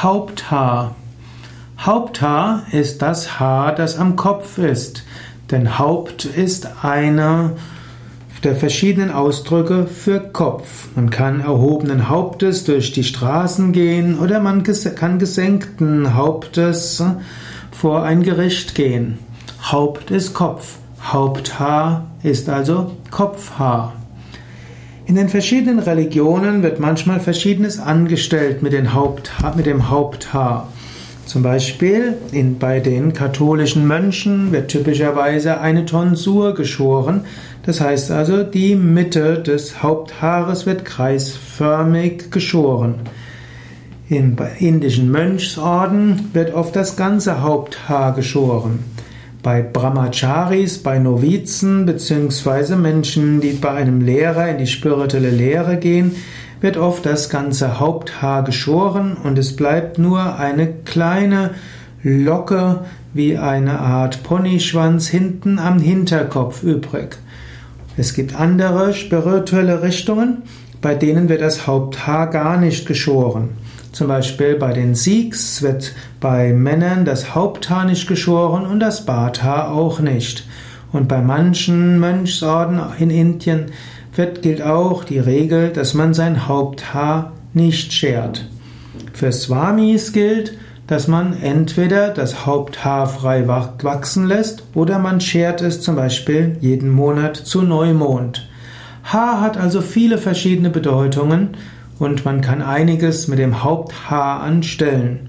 Haupthaar. Haupthaar ist das Haar, das am Kopf ist. Denn Haupt ist einer der verschiedenen Ausdrücke für Kopf. Man kann erhobenen Hauptes durch die Straßen gehen oder man kann gesenkten Hauptes vor ein Gericht gehen. Haupt ist Kopf. Haupthaar ist also Kopfhaar. In den verschiedenen Religionen wird manchmal Verschiedenes angestellt mit, Haupthaar, mit dem Haupthaar. Zum Beispiel in, bei den katholischen Mönchen wird typischerweise eine Tonsur geschoren. Das heißt also, die Mitte des Haupthaares wird kreisförmig geschoren. Im indischen Mönchsorden wird oft das ganze Haupthaar geschoren. Bei Brahmacharis, bei Novizen bzw. Menschen, die bei einem Lehrer in die spirituelle Lehre gehen, wird oft das ganze Haupthaar geschoren und es bleibt nur eine kleine Locke wie eine Art Ponyschwanz hinten am Hinterkopf übrig. Es gibt andere spirituelle Richtungen, bei denen wird das Haupthaar gar nicht geschoren. Zum Beispiel bei den Sikhs wird bei Männern das Haupthaar nicht geschoren und das Barthaar auch nicht. Und bei manchen Mönchsorden in Indien wird, gilt auch die Regel, dass man sein Haupthaar nicht schert. Für Swamis gilt, dass man entweder das Haupthaar frei wachsen lässt oder man schert es zum Beispiel jeden Monat zu Neumond. Haar hat also viele verschiedene Bedeutungen und man kann einiges mit dem Haupthaar anstellen.